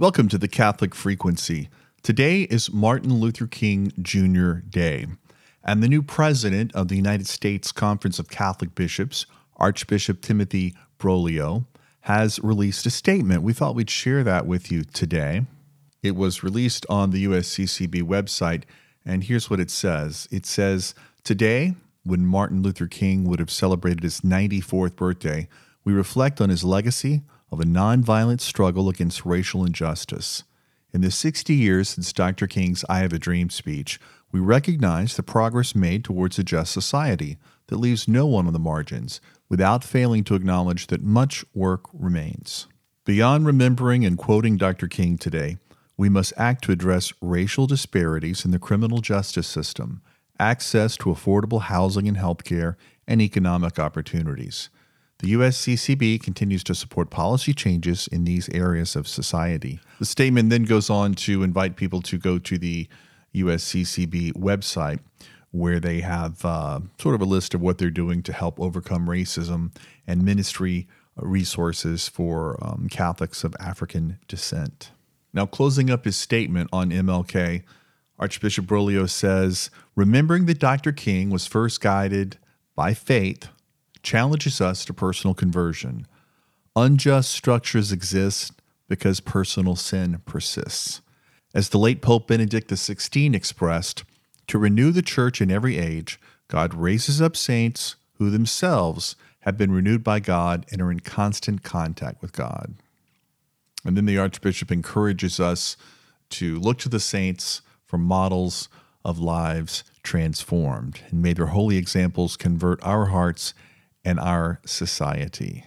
Welcome to the Catholic Frequency. Today is Martin Luther King Jr. Day, and the new president of the United States Conference of Catholic Bishops, Archbishop Timothy Broglio, has released a statement. We thought we'd share that with you today. It was released on the USCCB website, and here's what it says It says, Today, when Martin Luther King would have celebrated his 94th birthday, we reflect on his legacy of a nonviolent struggle against racial injustice. In the 60 years since Dr. King's I Have a Dream speech, we recognize the progress made towards a just society that leaves no one on the margins, without failing to acknowledge that much work remains. Beyond remembering and quoting Dr. King today, we must act to address racial disparities in the criminal justice system, access to affordable housing and healthcare, and economic opportunities. The USCCB continues to support policy changes in these areas of society. The statement then goes on to invite people to go to the USCCB website, where they have uh, sort of a list of what they're doing to help overcome racism and ministry resources for um, Catholics of African descent. Now, closing up his statement on MLK, Archbishop Broglio says, Remembering that Dr. King was first guided by faith challenges us to personal conversion. Unjust structures exist because personal sin persists. As the late Pope Benedict XVI expressed, to renew the church in every age, God raises up saints who themselves have been renewed by God and are in constant contact with God. And then the Archbishop encourages us to look to the saints for models of lives transformed. And may their holy examples convert our hearts and our society.